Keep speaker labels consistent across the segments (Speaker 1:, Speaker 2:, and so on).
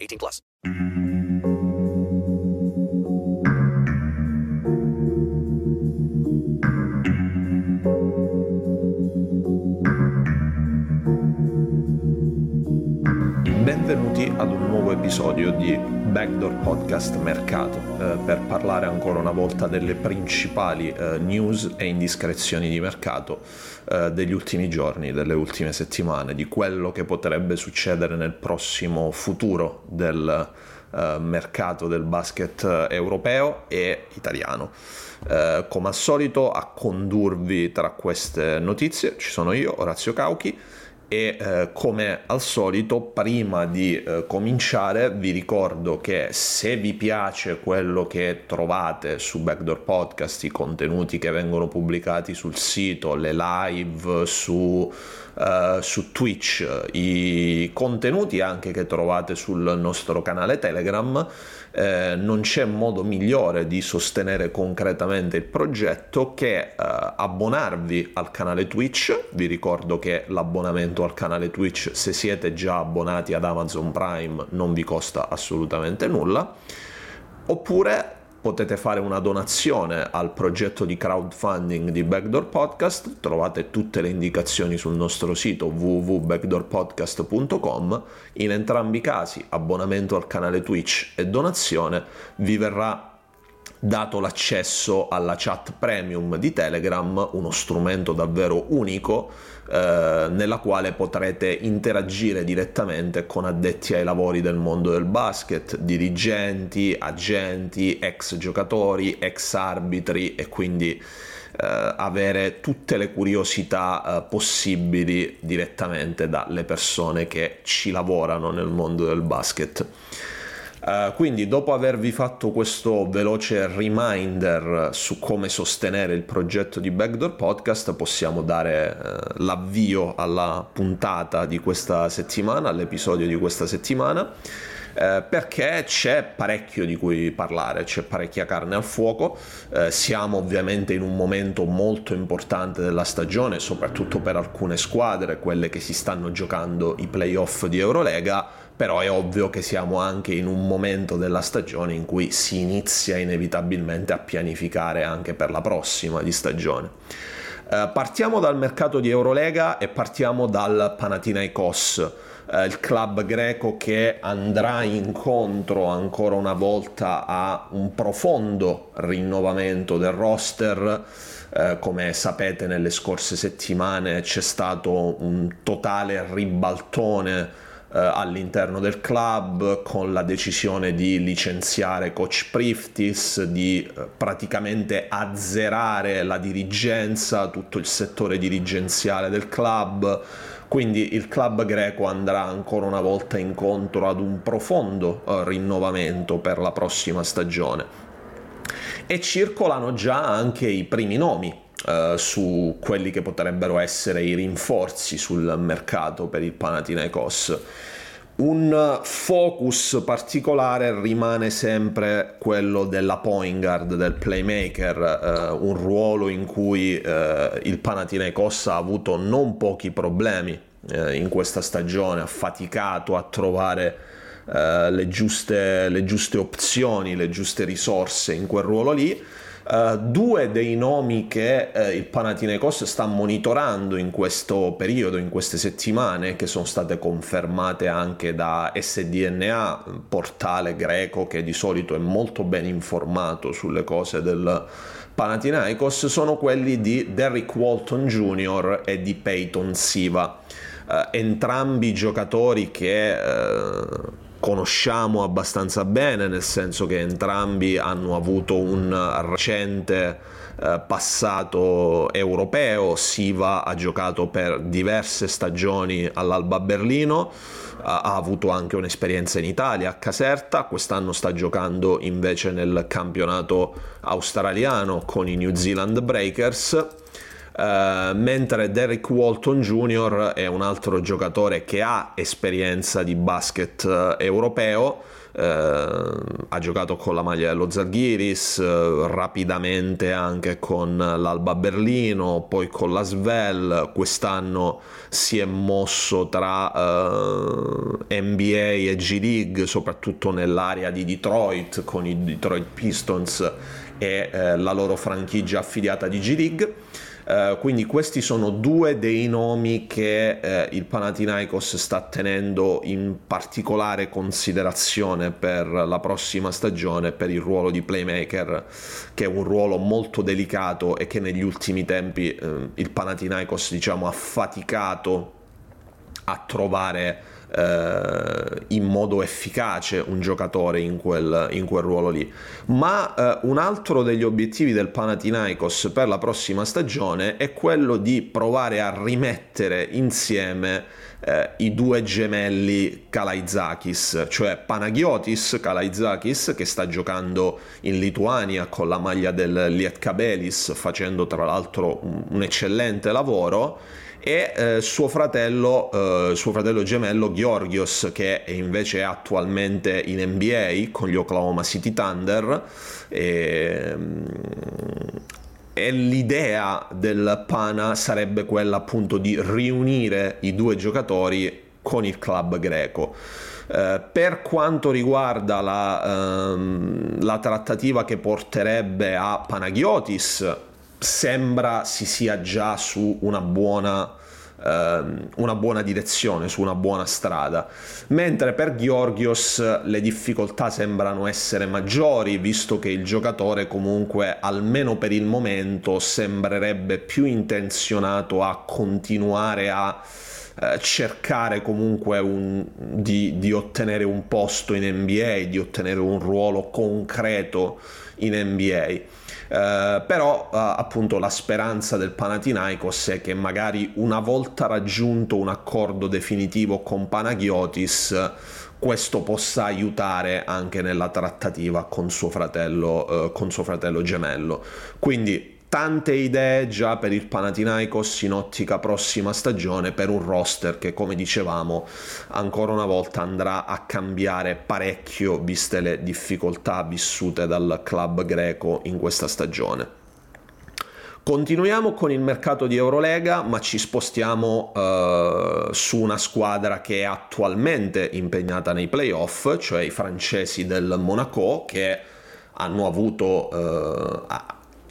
Speaker 1: 18 plus. Mm-hmm.
Speaker 2: Benvenuti ad un nuovo episodio di Backdoor Podcast Mercato eh, per parlare ancora una volta delle principali eh, news e indiscrezioni di mercato eh, degli ultimi giorni, delle ultime settimane, di quello che potrebbe succedere nel prossimo futuro del eh, mercato del basket europeo e italiano. Eh, come al solito a condurvi tra queste notizie ci sono io, Orazio Cauchi e eh, come al solito prima di eh, cominciare vi ricordo che se vi piace quello che trovate su Backdoor Podcast, i contenuti che vengono pubblicati sul sito, le live su, uh, su Twitch, i contenuti anche che trovate sul nostro canale Telegram, eh, non c'è modo migliore di sostenere concretamente il progetto che eh, abbonarvi al canale Twitch. Vi ricordo che l'abbonamento al canale Twitch, se siete già abbonati ad Amazon Prime, non vi costa assolutamente nulla. Oppure potete fare una donazione al progetto di crowdfunding di Backdoor Podcast, trovate tutte le indicazioni sul nostro sito www.backdoorpodcast.com. In entrambi i casi, abbonamento al canale Twitch e donazione, vi verrà dato l'accesso alla chat premium di Telegram, uno strumento davvero unico eh, nella quale potrete interagire direttamente con addetti ai lavori del mondo del basket, dirigenti, agenti, ex giocatori, ex arbitri e quindi eh, avere tutte le curiosità eh, possibili direttamente dalle persone che ci lavorano nel mondo del basket. Uh, quindi dopo avervi fatto questo veloce reminder su come sostenere il progetto di Backdoor Podcast possiamo dare uh, l'avvio alla puntata di questa settimana, all'episodio di questa settimana. Eh, perché c'è parecchio di cui parlare, c'è parecchia carne al fuoco, eh, siamo ovviamente in un momento molto importante della stagione, soprattutto per alcune squadre, quelle che si stanno giocando i playoff di Eurolega, però è ovvio che siamo anche in un momento della stagione in cui si inizia inevitabilmente a pianificare anche per la prossima di stagione. Uh, partiamo dal mercato di Eurolega e partiamo dal Panathinaikos, uh, il club greco che andrà incontro ancora una volta a un profondo rinnovamento del roster. Uh, come sapete nelle scorse settimane c'è stato un totale ribaltone eh, all'interno del club con la decisione di licenziare coach Priftis, di eh, praticamente azzerare la dirigenza, tutto il settore dirigenziale del club. Quindi il club greco andrà ancora una volta incontro ad un profondo eh, rinnovamento per la prossima stagione. E circolano già anche i primi nomi Uh, su quelli che potrebbero essere i rinforzi sul mercato per il Panathinaikos. Un focus particolare rimane sempre quello della point guard, del playmaker, uh, un ruolo in cui uh, il Panathinaikos ha avuto non pochi problemi in questa stagione, ha faticato a trovare le giuste, le giuste opzioni, le giuste risorse in quel ruolo lì Uh, due dei nomi che uh, il Panathinaikos sta monitorando in questo periodo, in queste settimane, che sono state confermate anche da SDNA, portale greco che di solito è molto ben informato sulle cose del Panathinaikos, sono quelli di Derrick Walton Jr. e di Peyton Siva. Uh, entrambi giocatori che conosciamo abbastanza bene, nel senso che entrambi hanno avuto un recente eh, passato europeo. Siva ha giocato per diverse stagioni all'Alba Berlino, ha, ha avuto anche un'esperienza in Italia a Caserta, quest'anno sta giocando invece nel campionato australiano con i New Zealand Breakers. Uh, mentre Derek Walton Jr. è un altro giocatore che ha esperienza di basket uh, europeo, uh, ha giocato con la maglia dello Zalgiris, rapidamente anche con l'Alba Berlino, poi con la Svel, quest'anno si è mosso tra NBA e G League, soprattutto nell'area di Detroit con i Detroit Pistons e la loro franchigia affiliata di G League. Uh, quindi questi sono due dei nomi che uh, il Panathinaikos sta tenendo in particolare considerazione per la prossima stagione per il ruolo di playmaker che è un ruolo molto delicato e che negli ultimi tempi uh, il Panathinaikos diciamo ha faticato a trovare eh, in modo efficace un giocatore in quel, in quel ruolo lì. Ma eh, un altro degli obiettivi del Panathinaikos per la prossima stagione è quello di provare a rimettere insieme eh, i due gemelli Kalaizakis, cioè Panagiotis Kalaizakis che sta giocando in Lituania con la maglia del Lietkabelis facendo tra l'altro un, un eccellente lavoro e eh, suo, fratello, eh, suo fratello gemello Georgios che invece è attualmente in NBA con gli Oklahoma City Thunder e, mm, e l'idea del Pana sarebbe quella appunto di riunire i due giocatori con il club greco. Uh, per quanto riguarda la, um, la, trattativa che porterebbe a Panagiotis, sembra si sia già su una buona ehm, una buona direzione, su una buona strada. Mentre per Georgios le difficoltà sembrano essere maggiori, visto che il giocatore comunque, almeno per il momento, sembrerebbe più intenzionato a continuare a eh, cercare comunque un, di, di, ottenere un posto in NBA, di ottenere un ruolo concreto in NBA. Eh, però uh, appunto la speranza del Panathinaikos è che magari una volta raggiunto un accordo definitivo con Panagiotis questo possa aiutare anche nella trattativa con suo fratello, uh, con suo fratello gemello. Quindi tante idee già per il Panathinaikos in ottica prossima stagione per un roster che come dicevamo ancora una volta andrà a cambiare parecchio viste le difficoltà vissute dal club greco in questa stagione. Continuiamo con il mercato di Eurolega, ma ci spostiamo uh, su una squadra che è attualmente impegnata nei playoff, cioè i francesi del Monaco, che hanno avuto uh,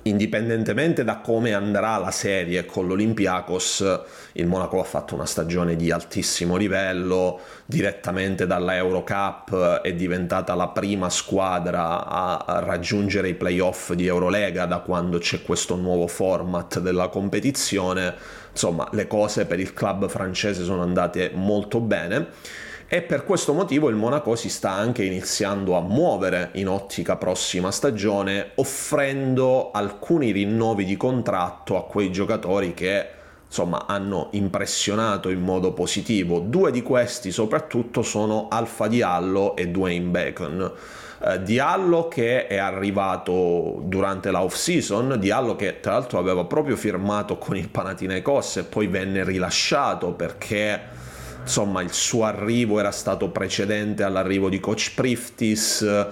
Speaker 2: indipendentemente da come andrà la serie con l'Olympiakos, il Monaco ha fatto una stagione di altissimo livello, direttamente dalla Eurocup è diventata la prima squadra a raggiungere i playoff di Eurolega da quando c'è questo nuovo format della competizione. Insomma, le cose per il club francese sono andate molto bene e per questo motivo il Monaco si sta anche iniziando a muovere in ottica prossima stagione offrendo alcuni rinnovi di contratto a quei giocatori che insomma hanno impressionato in modo positivo. Due di questi soprattutto sono Alfa Diallo e Dwayne Bacon. Uh, Diallo che è arrivato durante la off season, Diallo che tra l'altro aveva proprio firmato con il Panathinaikos e poi venne rilasciato perché insomma il suo arrivo era stato precedente all'arrivo di Coach Priftis.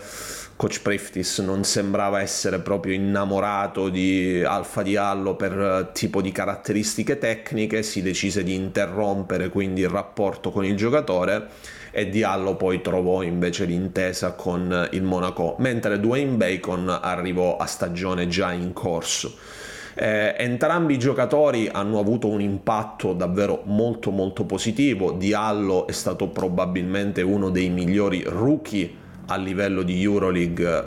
Speaker 2: Coach Priftis non sembrava essere proprio innamorato di Alfa Diallo per tipo di caratteristiche tecniche, si decise di interrompere quindi il rapporto con il giocatore e Diallo poi trovò invece l'intesa con il Monaco, mentre Dwayne Bacon arrivò a stagione già in corso. Eh, entrambi i giocatori hanno avuto un impatto davvero molto molto positivo. Diallo è stato probabilmente uno dei migliori rookie a livello di Euroleague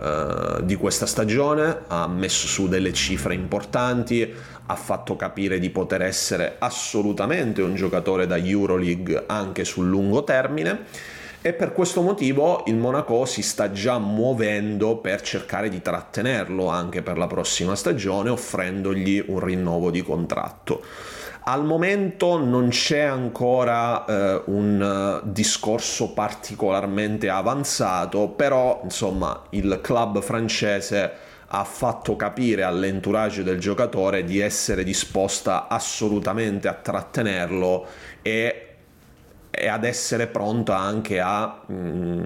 Speaker 2: eh, di questa stagione, ha messo su delle cifre importanti, ha fatto capire di poter essere assolutamente un giocatore da Euroleague anche sul lungo termine e per questo motivo il Monaco si sta già muovendo per cercare di trattenerlo anche per la prossima stagione offrendogli un rinnovo di contratto. Al momento non c'è ancora eh, un uh, discorso particolarmente avanzato, però insomma il club francese ha fatto capire all'entourage del giocatore di essere disposta assolutamente a trattenerlo e e ad essere pronta anche a mh, mm,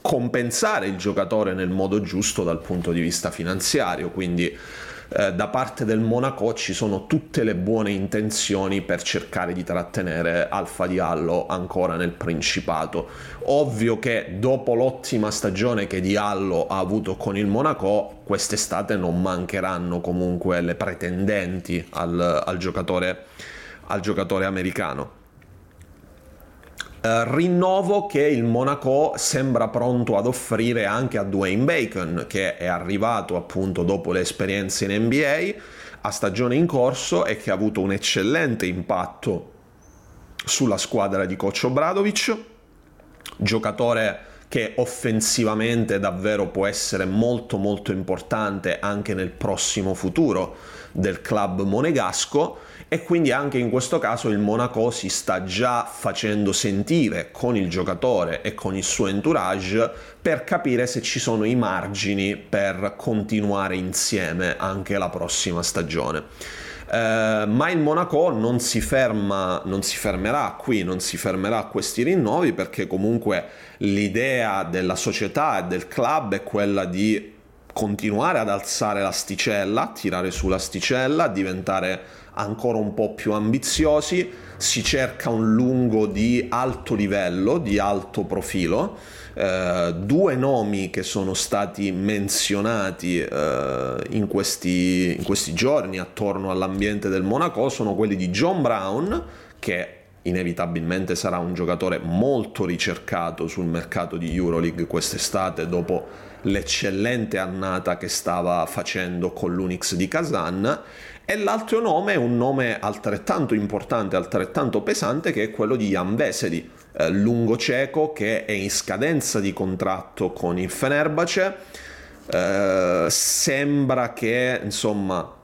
Speaker 2: compensare il giocatore nel modo giusto dal punto di vista finanziario. Quindi eh, da parte del Monaco ci sono tutte le buone intenzioni per cercare di trattenere Alfa Diallo ancora nel Principato. Ovvio che dopo l'ottima stagione che Diallo ha avuto con il Monaco, quest'estate non mancheranno comunque le pretendenti al, al, giocatore, al giocatore americano. Uh, rinnovo che il Monaco sembra pronto ad offrire anche a Dwayne Bacon, che è arrivato appunto dopo le esperienze in NBA a stagione in corso e che ha avuto un eccellente impatto sulla squadra di coach Obradovic, giocatore che offensivamente davvero può essere molto molto importante anche nel prossimo futuro del club monegasco e quindi anche in questo caso il Monaco si sta già facendo sentire con il giocatore e con il suo entourage per capire se ci sono i margini per continuare insieme anche la prossima stagione. Uh, ma il Monaco non si ferma, non si fermerà qui, non si fermerà a questi rinnovi perché comunque l'idea della società e del club è quella di continuare ad alzare l'asticella, tirare su l'asticella, diventare ancora un po' più ambiziosi, si cerca un lungo di alto livello, di alto profilo. Eh, due nomi che sono stati menzionati eh, in, questi, in questi giorni attorno all'ambiente del Monaco sono quelli di John Brown, che inevitabilmente sarà un giocatore molto ricercato sul mercato di Euroleague quest'estate dopo l'eccellente annata che stava facendo con l'Unix di Kazan e l'altro nome è un nome altrettanto importante, altrettanto pesante che è quello di Jan Vesely, eh, lungo cieco che è in scadenza di contratto con il Fenerbahce. Eh, sembra che insomma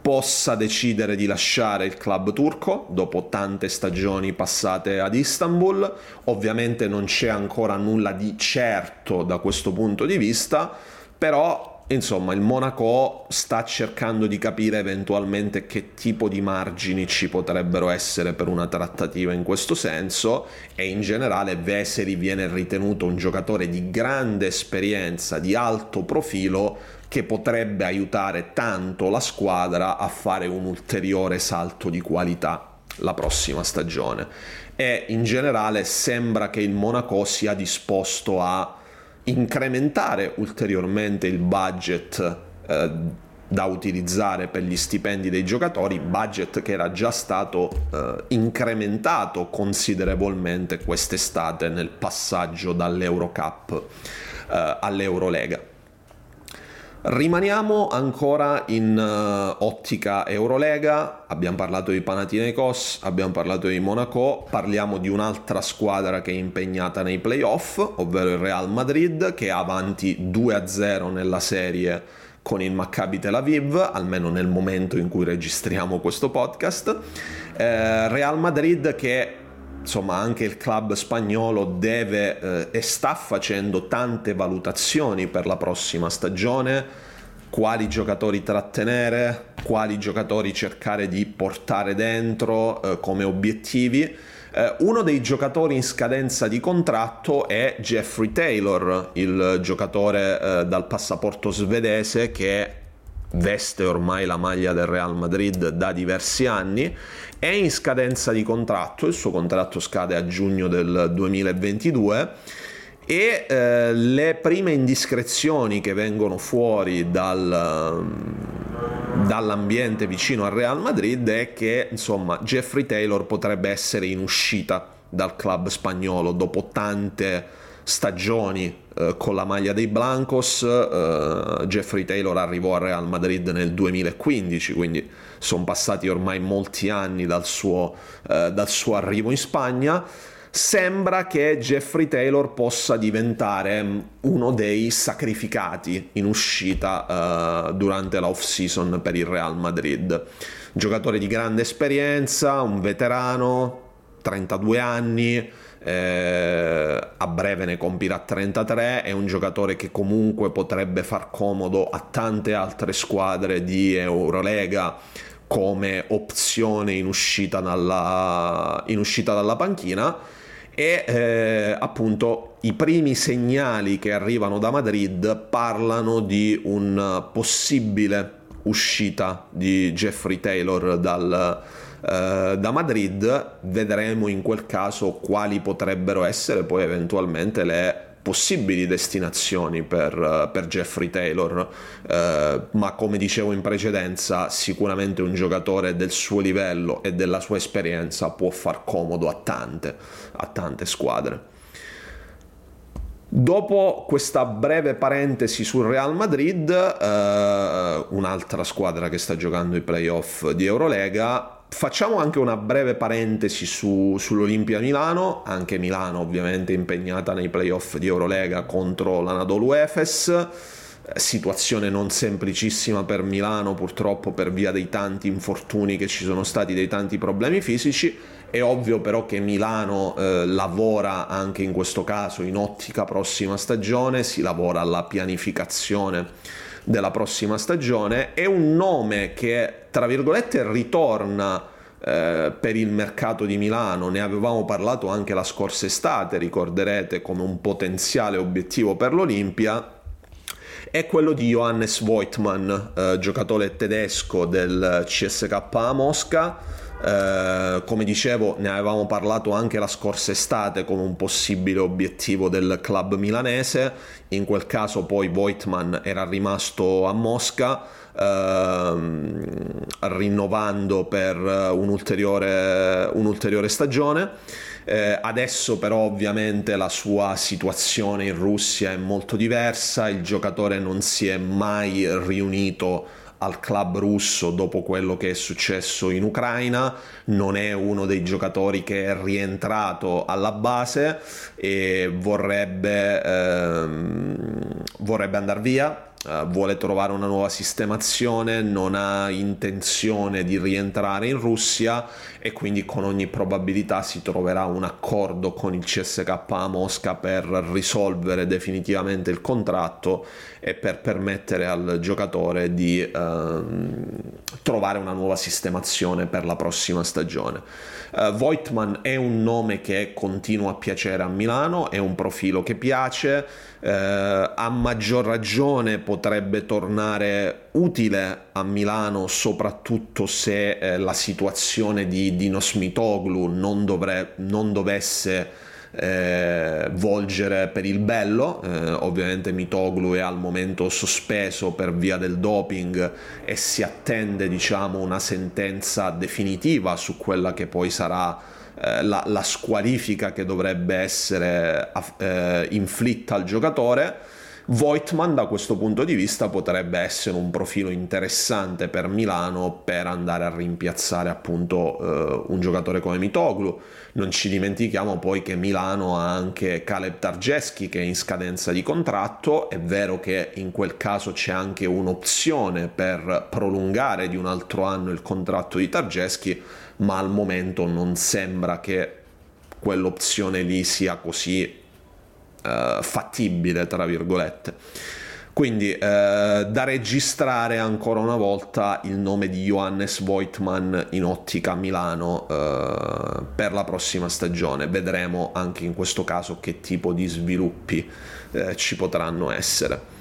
Speaker 2: possa decidere di lasciare il club turco dopo tante stagioni passate ad Istanbul. Ovviamente non c'è ancora nulla di certo da questo punto di vista, però insomma il Monaco sta cercando di capire eventualmente che tipo di margini ci potrebbero essere per una trattativa in questo senso e in generale Veseri viene ritenuto un giocatore di grande esperienza, di alto profilo che potrebbe aiutare tanto la squadra a fare un ulteriore salto di qualità la prossima stagione e in generale sembra che il Monaco sia disposto a incrementare ulteriormente il budget eh, da utilizzare per gli stipendi dei giocatori, budget che era già stato eh, incrementato considerevolmente quest'estate nel passaggio dall'Eurocup eh, all'Eurolega. Rimaniamo ancora in uh, ottica Eurolega, abbiamo parlato di Panathinaikos, abbiamo parlato di Monaco, parliamo di un'altra squadra che è impegnata nei playoff, ovvero il Real Madrid che è avanti 2-0 nella serie con il Maccabi Tel Aviv, almeno nel momento in cui registriamo questo podcast. Eh, Real Madrid che insomma anche il club spagnolo deve eh, e sta facendo tante valutazioni per la prossima stagione quali giocatori trattenere, quali giocatori cercare di portare dentro eh, come obiettivi. Eh, uno dei giocatori in scadenza di contratto è Jeffrey Taylor, il giocatore eh, dal passaporto svedese che veste ormai la maglia del Real Madrid da diversi anni, è in scadenza di contratto, il suo contratto scade a giugno del 2022 e eh, le prime indiscrezioni che vengono fuori dal, dall'ambiente vicino al Real Madrid è che insomma Jeffrey Taylor potrebbe essere in uscita dal club spagnolo dopo tante stagioni eh, con la maglia dei Blancos. Eh, Jeffrey Taylor arrivò al Real Madrid nel 2015, quindi sono passati ormai molti anni dal suo, eh, dal suo arrivo in Spagna. sembra che Jeffrey Taylor possa diventare mm, uno dei sacrificati in uscita uh, durante la off-season per il Real Madrid. Giocatore di grande esperienza, un veterano, 32 anni, eh, a breve ne compirà 33, è un giocatore che comunque potrebbe far comodo a tante altre squadre di Eurolega come opzione in uscita dalla, in uscita dalla panchina. E eh, appunto i primi segnali che arrivano da Madrid parlano di un possibile uscita di Jeffrey Taylor dal, eh, da Madrid, vedremo in quel caso quali potrebbero essere poi eventualmente le possibili destinazioni per, per Jeffrey Taylor, eh, ma come dicevo in precedenza, sicuramente un giocatore del suo livello e della sua esperienza può far comodo a tante, a tante squadre. Dopo questa breve parentesi sul Real Madrid, eh, un'altra squadra che sta giocando i playoff di Eurolega, Facciamo anche una breve parentesi su, sull'Olimpia Milano, anche Milano ovviamente impegnata nei playoff di Eurolega contro l'Anadolu Efes, situazione non semplicissima per Milano purtroppo per via dei tanti infortuni che ci sono stati, dei tanti problemi fisici, è ovvio però che Milano eh, lavora anche in questo caso in ottica prossima stagione, si lavora alla pianificazione della prossima stagione. È un nome che, tra virgolette, ritorna eh, per il mercato di Milano. Ne avevamo parlato anche la scorsa estate, ricorderete, come un potenziale obiettivo per l'Olimpia. È quello di Johannes Voigtmann, eh, giocatore tedesco del CSK a Mosca eh, come dicevo, ne avevamo parlato anche la scorsa estate come un possibile obiettivo del club milanese. In quel caso, poi Voigtman era rimasto a Mosca. Ehm, rinnovando per un'ulteriore, un'ulteriore stagione. Eh, adesso però ovviamente la sua situazione in Russia è molto diversa, il giocatore non si è mai riunito al club russo dopo quello che è successo in Ucraina, non è uno dei giocatori che è rientrato alla base e vorrebbe, ehm, vorrebbe andare via Uh, vuole trovare una nuova sistemazione, non ha intenzione di rientrare in Russia e quindi con ogni probabilità si troverà un accordo con il CSK a Mosca per risolvere definitivamente il contratto e per permettere al giocatore di uh, trovare una nuova sistemazione per la prossima stagione. Uh, Voigtman è un nome che continua a piacere a Milano, è un profilo che piace, uh, a maggior ragione potrebbe tornare utile a Milano soprattutto se eh, la situazione di Dinos Mitoglu non, dovre- non dovesse eh, volgere per il bello. Eh, ovviamente Mitoglu è al momento sospeso per via del doping e si attende diciamo una sentenza definitiva su quella che poi sarà eh, la, la, squalifica che dovrebbe essere eh, inflitta al giocatore Voigtman da questo punto di vista potrebbe essere un profilo interessante per Milano per andare a rimpiazzare appunto eh, un giocatore come Mitoglu. Non ci dimentichiamo poi che Milano ha anche Caleb Targeschi che è in scadenza di contratto, è vero che in quel caso c'è anche un'opzione per prolungare di un altro anno il contratto di Targeschi, ma al momento non sembra che quell'opzione lì sia così uh, fattibile, tra virgolette. Quindi eh, da registrare ancora una volta il nome di Johannes Voigtmann in ottica Milano eh, per la prossima stagione. Vedremo anche in questo caso che tipo di sviluppi eh, ci potranno essere.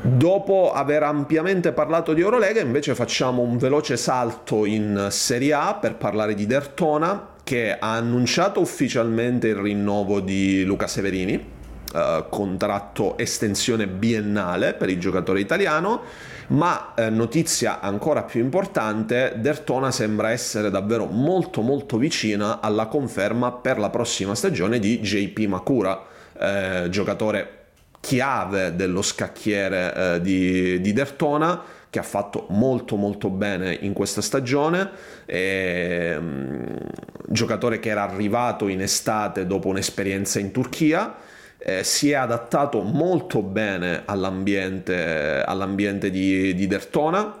Speaker 2: Dopo aver ampiamente parlato di Eurolega, invece facciamo un veloce salto in Serie A per parlare di Dertona, che ha annunciato ufficialmente il rinnovo di Luca Severini, Uh, contratto estensione biennale per il giocatore italiano, ma uh, notizia ancora più importante, Dertona sembra essere davvero molto molto vicina alla conferma per la prossima stagione di JP Makura, uh, giocatore chiave dello scacchiere eh, di, di Dertona che ha fatto molto molto bene in questa stagione, e, um, giocatore che era arrivato in estate dopo un'esperienza in Turchia, eh, si è adattato molto bene all'ambiente, all'ambiente di, di Dertona,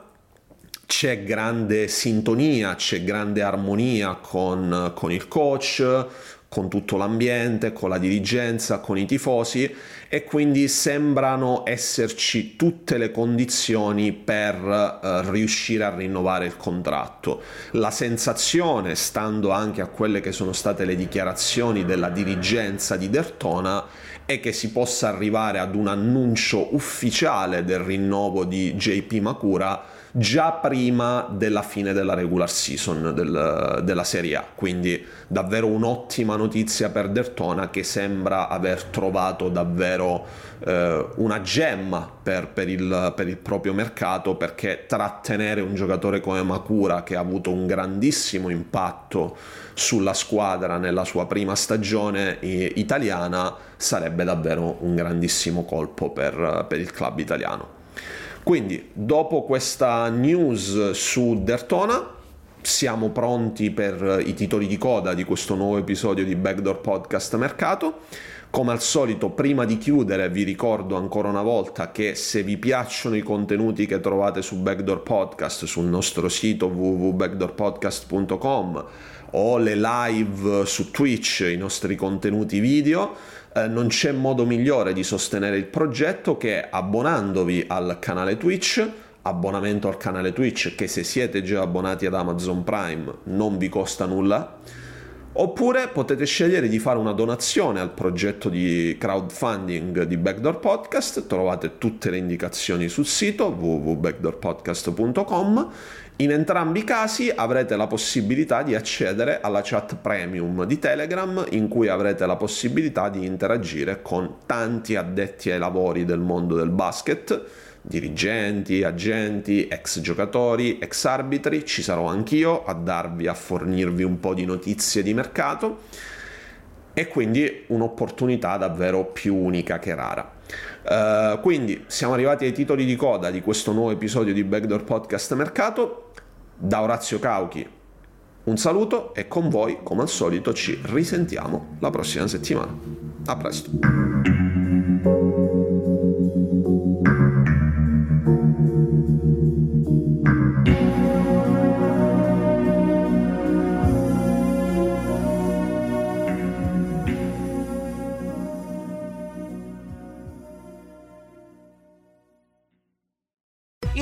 Speaker 2: c'è grande sintonia, c'è grande armonia con, con il coach, con tutto l'ambiente, con la dirigenza, con i tifosi e quindi sembrano esserci tutte le condizioni per eh, riuscire a rinnovare il contratto. La sensazione, stando anche a quelle che sono state le dichiarazioni della dirigenza di Dertona, è che si possa arrivare ad un annuncio ufficiale del rinnovo di JP Makura già prima della fine della regular season del, della Serie A. Quindi davvero un'ottima notizia per Dertona che sembra aver trovato davvero eh, una gemma per, per, il, per, il, proprio mercato perché trattenere un giocatore come Makura che ha avuto un grandissimo impatto sulla squadra nella sua prima stagione italiana sarebbe davvero un grandissimo colpo per, per il club italiano. Quindi, dopo questa news su Dertona, siamo pronti per i titoli di coda di questo nuovo episodio di Backdoor Podcast Mercato. Come al solito, prima di chiudere, vi ricordo ancora una volta che se vi piacciono i contenuti che trovate su Backdoor Podcast, sul nostro sito www.backdoorpodcast.com o le live su Twitch, i nostri contenuti video, eh, non c'è modo migliore di sostenere il progetto che abbonandovi al canale Twitch abbonamento al canale Twitch che se siete già abbonati ad Amazon Prime non vi costa nulla. Oppure potete scegliere di fare una donazione al progetto di crowdfunding di Backdoor Podcast. Trovate tutte le indicazioni sul sito www.backdoorpodcast.com in entrambi i casi avrete la possibilità di accedere alla chat premium di Telegram in cui avrete la possibilità di interagire con tanti addetti ai lavori del mondo del basket, dirigenti, agenti, ex giocatori, ex arbitri, ci sarò anch'io a darvi, a fornirvi un po' di notizie di mercato e quindi un'opportunità davvero più unica che rara. Uh, quindi siamo arrivati ai titoli di coda di questo nuovo episodio di Backdoor Podcast Mercato. Da Orazio Cauchi un saluto e con voi, come al solito, ci risentiamo la prossima settimana. A presto.